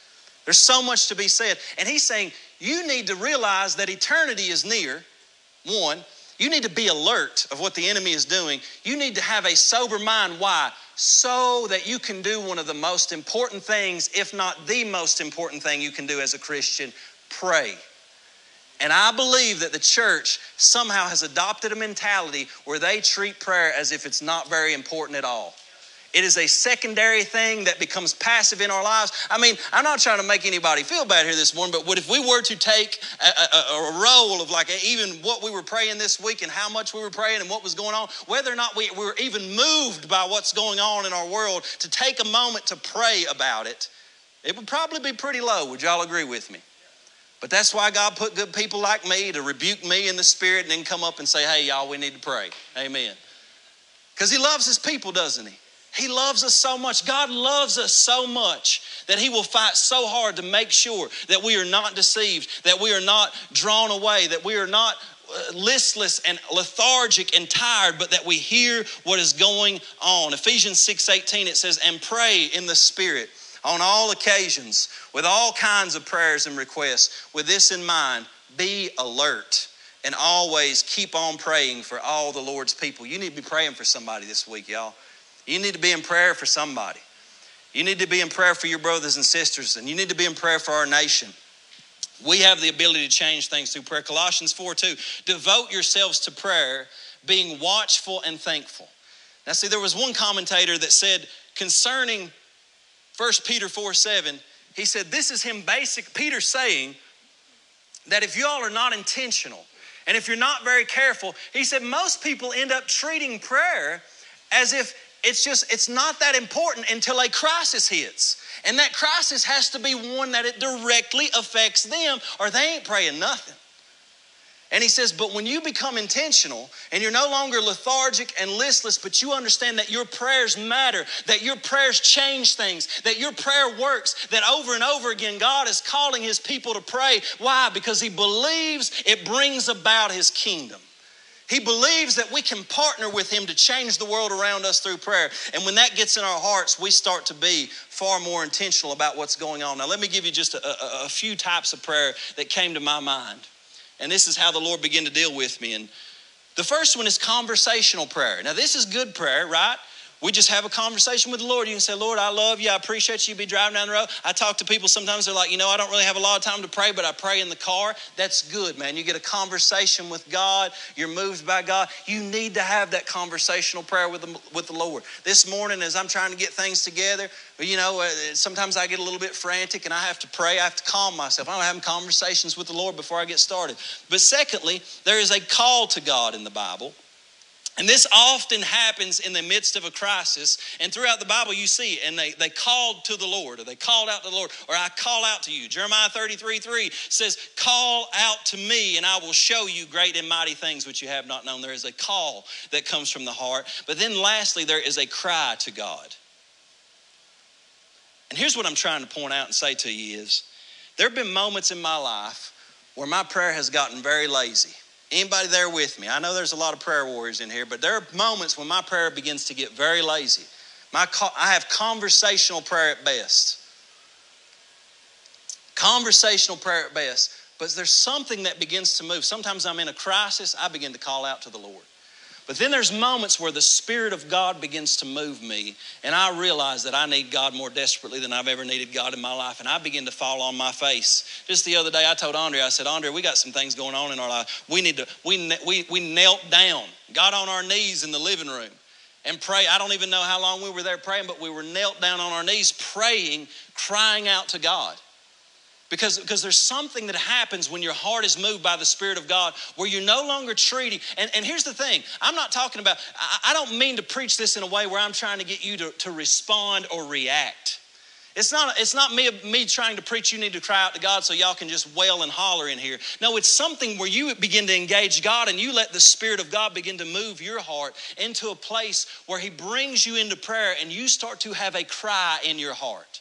Speaker 1: There's so much to be said. And he's saying, you need to realize that eternity is near, one. You need to be alert of what the enemy is doing. You need to have a sober mind. Why? so that you can do one of the most important things, if not the most important thing you can do as a Christian pray. And I believe that the church somehow has adopted a mentality where they treat prayer as if it's not very important at all. It is a secondary thing that becomes passive in our lives. I mean, I'm not trying to make anybody feel bad here this morning, but what if we were to take a, a, a role of like even what we were praying this week and how much we were praying and what was going on, whether or not we, we were even moved by what's going on in our world, to take a moment to pray about it, it would probably be pretty low. Would y'all agree with me? But that's why God put good people like me to rebuke me in the spirit and then come up and say, hey, y'all, we need to pray. Amen. Because He loves His people, doesn't He? He loves us so much. God loves us so much that He will fight so hard to make sure that we are not deceived, that we are not drawn away, that we are not uh, listless and lethargic and tired, but that we hear what is going on. Ephesians 6:18 it says, "And pray in the Spirit on all occasions with all kinds of prayers and requests. With this in mind, be alert." And always keep on praying for all the Lord's people. You need to be praying for somebody this week, y'all. You need to be in prayer for somebody. You need to be in prayer for your brothers and sisters, and you need to be in prayer for our nation. We have the ability to change things through prayer. Colossians 4 2. Devote yourselves to prayer, being watchful and thankful. Now, see, there was one commentator that said concerning 1 Peter 4 7, he said, This is him basic, Peter saying that if y'all are not intentional and if you're not very careful, he said, most people end up treating prayer as if it's just, it's not that important until a crisis hits. And that crisis has to be one that it directly affects them, or they ain't praying nothing. And he says, but when you become intentional and you're no longer lethargic and listless, but you understand that your prayers matter, that your prayers change things, that your prayer works, that over and over again God is calling his people to pray. Why? Because he believes it brings about his kingdom. He believes that we can partner with Him to change the world around us through prayer. And when that gets in our hearts, we start to be far more intentional about what's going on. Now, let me give you just a, a, a few types of prayer that came to my mind. And this is how the Lord began to deal with me. And the first one is conversational prayer. Now, this is good prayer, right? We just have a conversation with the Lord. You can say, Lord, I love you. I appreciate you. Be driving down the road. I talk to people sometimes, they're like, you know, I don't really have a lot of time to pray, but I pray in the car. That's good, man. You get a conversation with God. You're moved by God. You need to have that conversational prayer with the, with the Lord. This morning, as I'm trying to get things together, you know, uh, sometimes I get a little bit frantic and I have to pray. I have to calm myself. I'm having conversations with the Lord before I get started. But secondly, there is a call to God in the Bible. And this often happens in the midst of a crisis. And throughout the Bible, you see, and they, they called to the Lord, or they called out to the Lord, or I call out to you. Jeremiah 33 3 says, Call out to me, and I will show you great and mighty things which you have not known. There is a call that comes from the heart. But then lastly, there is a cry to God. And here's what I'm trying to point out and say to you is there have been moments in my life where my prayer has gotten very lazy. Anybody there with me? I know there's a lot of prayer warriors in here, but there are moments when my prayer begins to get very lazy. My, I have conversational prayer at best. Conversational prayer at best. But there's something that begins to move. Sometimes I'm in a crisis, I begin to call out to the Lord.
Speaker 2: But then there's moments where the Spirit of God begins to move me, and I realize that I need God more desperately than I've ever needed God in my life, and I begin to fall on my face. Just the other day, I told Andre, I said, Andre, we got some things going on in our life. We need to, we, we, we knelt down, got on our knees in the living room, and pray. I don't even know how long we were there praying, but we were knelt down on our knees praying, crying out to God. Because, because there's something that happens when your heart is moved by the Spirit of God where you're no longer treating. And, and here's the thing I'm not talking about, I, I don't mean to preach this in a way where I'm trying to get you to, to respond or react. It's not, it's not me, me trying to preach you need to cry out to God so y'all can just wail and holler in here. No, it's something where you begin to engage God and you let the Spirit of God begin to move your heart into a place where He brings you into prayer and you start to have a cry in your heart.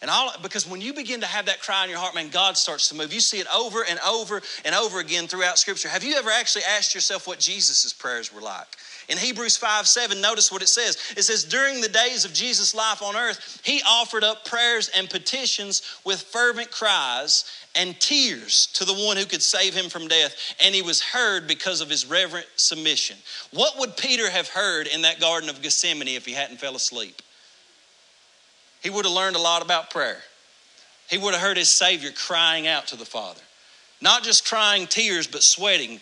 Speaker 2: And all because when you begin to have that cry in your heart, man, God starts to move. You see it over and over and over again throughout Scripture. Have you ever actually asked yourself what Jesus' prayers were like? In Hebrews 5 7, notice what it says. It says, During the days of Jesus' life on earth, he offered up prayers and petitions with fervent cries and tears to the one who could save him from death, and he was heard because of his reverent submission. What would Peter have heard in that Garden of Gethsemane if he hadn't fell asleep? He would have learned a lot about prayer. He would have heard his Savior crying out to the Father. Not just crying tears, but sweating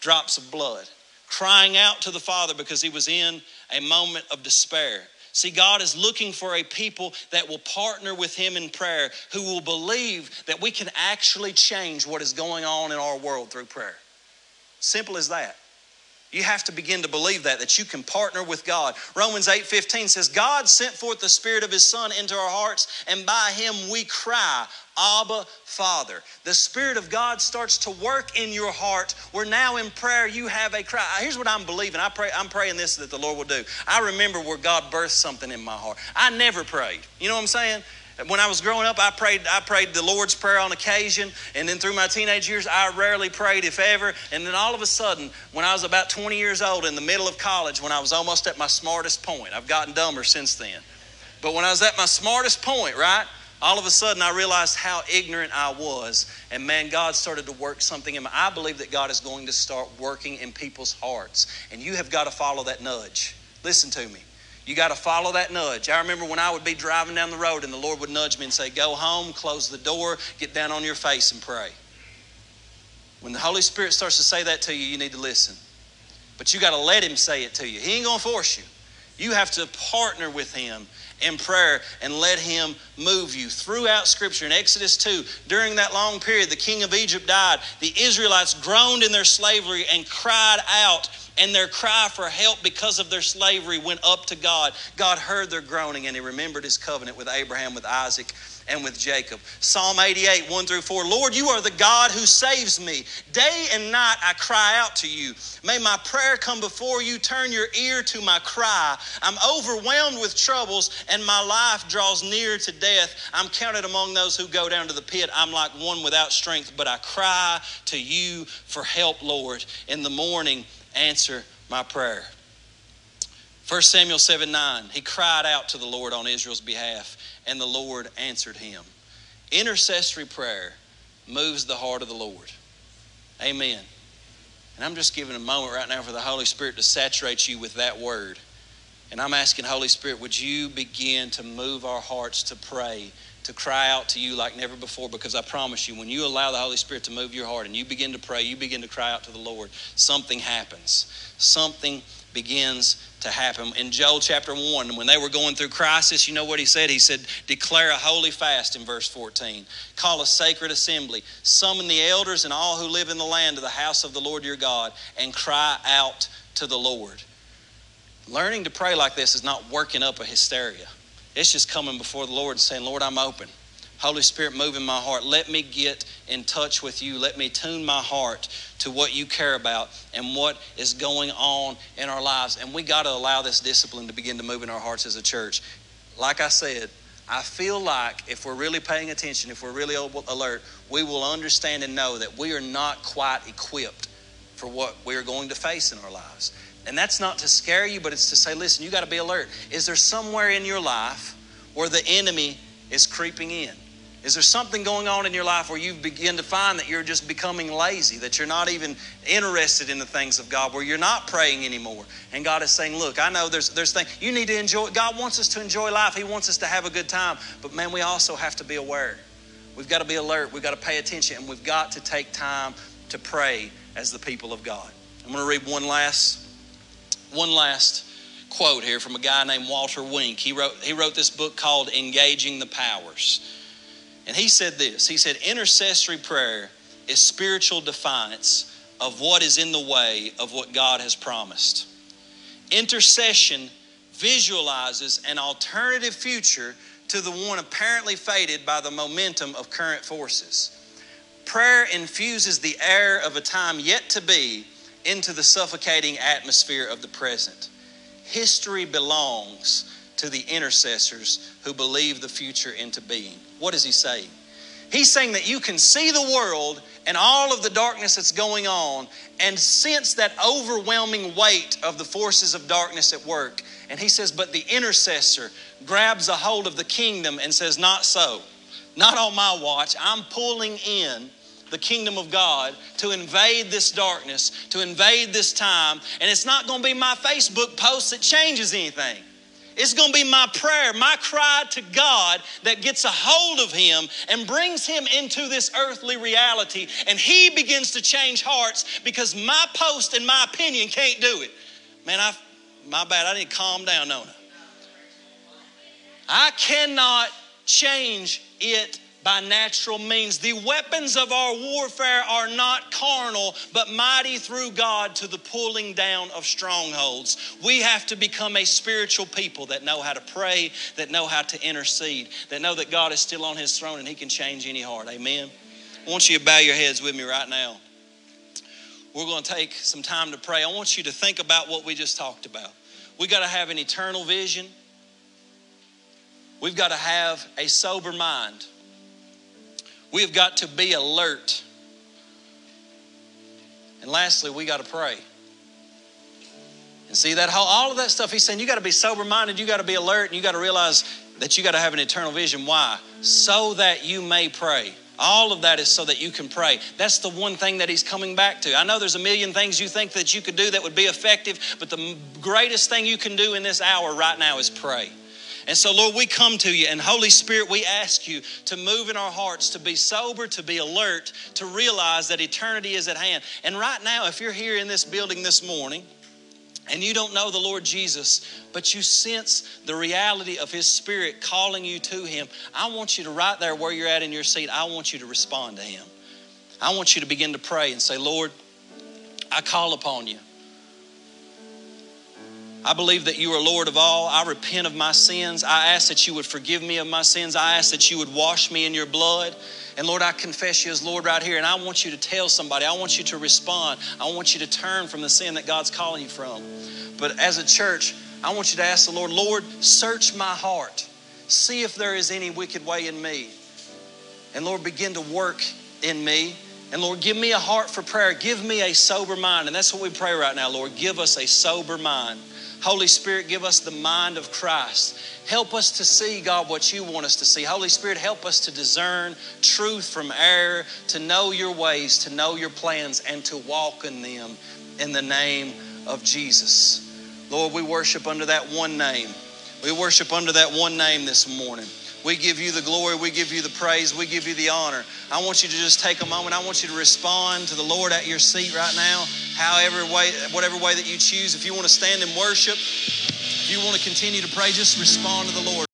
Speaker 2: drops of blood. Crying out to the Father because he was in a moment of despair. See, God is looking for a people that will partner with Him in prayer, who will believe that we can actually change what is going on in our world through prayer. Simple as that. You have to begin to believe that, that you can partner with God. Romans 8 15 says, God sent forth the Spirit of His Son into our hearts, and by Him we cry, Abba, Father. The Spirit of God starts to work in your heart where now in prayer you have a cry. Here's what I'm believing. I pray, I'm praying this that the Lord will do. I remember where God birthed something in my heart. I never prayed. You know what I'm saying? When I was growing up, I prayed, I prayed the Lord's Prayer on occasion. And then through my teenage years, I rarely prayed, if ever. And then all of a sudden, when I was about 20 years old, in the middle of college, when I was almost at my smartest point, I've gotten dumber since then. But when I was at my smartest point, right? all of a sudden I realized how ignorant I was. And man, God started to work something in me. I believe that God is going to start working in people's hearts. And you have got to follow that nudge. Listen to me. You got to follow that nudge. I remember when I would be driving down the road and the Lord would nudge me and say, Go home, close the door, get down on your face and pray. When the Holy Spirit starts to say that to you, you need to listen. But you got to let Him say it to you. He ain't going to force you. You have to partner with Him in prayer and let Him move you. Throughout Scripture, in Exodus 2, during that long period, the king of Egypt died. The Israelites groaned in their slavery and cried out and their cry for help because of their slavery went up to God. God heard their groaning and He remembered His covenant with Abraham, with Isaac, and with Jacob. Psalm 88, 1 through 4. Lord, you are the God who saves me. Day and night I cry out to you. May my prayer come before you. Turn your ear to my cry. I'm overwhelmed with troubles, and my life draws near to death. I'm counted among those who go down to the pit. I'm like one without strength, but I cry to you for help, Lord. In the morning, answer my prayer. 1 Samuel 7 9, he cried out to the Lord on Israel's behalf, and the Lord answered him. Intercessory prayer moves the heart of the Lord. Amen. And I'm just giving a moment right now for the Holy Spirit to saturate you with that word. And I'm asking, Holy Spirit, would you begin to move our hearts to pray to cry out to you like never before because I promise you, when you allow the Holy Spirit to move your heart and you begin to pray, you begin to cry out to the Lord, something happens. Something begins to happen. In Joel chapter 1, when they were going through crisis, you know what he said? He said, Declare a holy fast in verse 14. Call a sacred assembly. Summon the elders and all who live in the land to the house of the Lord your God and cry out to the Lord. Learning to pray like this is not working up a hysteria. It's just coming before the Lord and saying, Lord, I'm open. Holy Spirit, move in my heart. Let me get in touch with you. Let me tune my heart to what you care about and what is going on in our lives. And we got to allow this discipline to begin to move in our hearts as a church. Like I said, I feel like if we're really paying attention, if we're really alert, we will understand and know that we are not quite equipped for what we are going to face in our lives. And that's not to scare you, but it's to say, listen, you got to be alert. Is there somewhere in your life where the enemy is creeping in? Is there something going on in your life where you begin to find that you're just becoming lazy, that you're not even interested in the things of God, where you're not praying anymore? And God is saying, Look, I know there's, there's things you need to enjoy. God wants us to enjoy life, He wants us to have a good time. But man, we also have to be aware. We've got to be alert, we've got to pay attention, and we've got to take time to pray as the people of God. I'm going to read one last, one last quote here from a guy named Walter Wink. He wrote, he wrote this book called Engaging the Powers. And he said this He said, Intercessory prayer is spiritual defiance of what is in the way of what God has promised. Intercession visualizes an alternative future to the one apparently faded by the momentum of current forces. Prayer infuses the air of a time yet to be into the suffocating atmosphere of the present. History belongs to the intercessors who believe the future into being. What is he saying? He's saying that you can see the world and all of the darkness that's going on and sense that overwhelming weight of the forces of darkness at work. And he says, but the intercessor grabs a hold of the kingdom and says, Not so. Not on my watch. I'm pulling in the kingdom of God to invade this darkness, to invade this time. And it's not going to be my Facebook post that changes anything. It's going to be my prayer, my cry to God that gets a hold of him and brings him into this earthly reality. And he begins to change hearts because my post and my opinion can't do it. Man, I, my bad, I need to calm down, Nona. I cannot change it by natural means. The weapons of our warfare are not carnal, but mighty through God to the pulling down of strongholds. We have to become a spiritual people that know how to pray, that know how to intercede, that know that God is still on His throne and He can change any heart. Amen. I want you to bow your heads with me right now. We're going to take some time to pray. I want you to think about what we just talked about. We got to have an eternal vision. We've got to have a sober mind. We've got to be alert. And lastly, we got to pray. And see that whole, all of that stuff he's saying, you got to be sober minded, you got to be alert, and you got to realize that you got to have an eternal vision. Why? So that you may pray. All of that is so that you can pray. That's the one thing that he's coming back to. I know there's a million things you think that you could do that would be effective, but the greatest thing you can do in this hour right now is pray. And so, Lord, we come to you, and Holy Spirit, we ask you to move in our hearts, to be sober, to be alert, to realize that eternity is at hand. And right now, if you're here in this building this morning, and you don't know the Lord Jesus, but you sense the reality of His Spirit calling you to Him, I want you to, right there where you're at in your seat, I want you to respond to Him. I want you to begin to pray and say, Lord, I call upon you. I believe that you are Lord of all. I repent of my sins. I ask that you would forgive me of my sins. I ask that you would wash me in your blood. And Lord, I confess you as Lord right here. And I want you to tell somebody, I want you to respond. I want you to turn from the sin that God's calling you from. But as a church, I want you to ask the Lord, Lord, search my heart. See if there is any wicked way in me. And Lord, begin to work in me. And Lord, give me a heart for prayer. Give me a sober mind. And that's what we pray right now, Lord. Give us a sober mind. Holy Spirit, give us the mind of Christ. Help us to see, God, what you want us to see. Holy Spirit, help us to discern truth from error, to know your ways, to know your plans, and to walk in them in the name of Jesus. Lord, we worship under that one name. We worship under that one name this morning. We give you the glory, we give you the praise, we give you the honor. I want you to just take a moment. I want you to respond to the Lord at your seat right now, however way, whatever way that you choose. If you want to stand and worship, if you want to continue to pray, just respond to the Lord.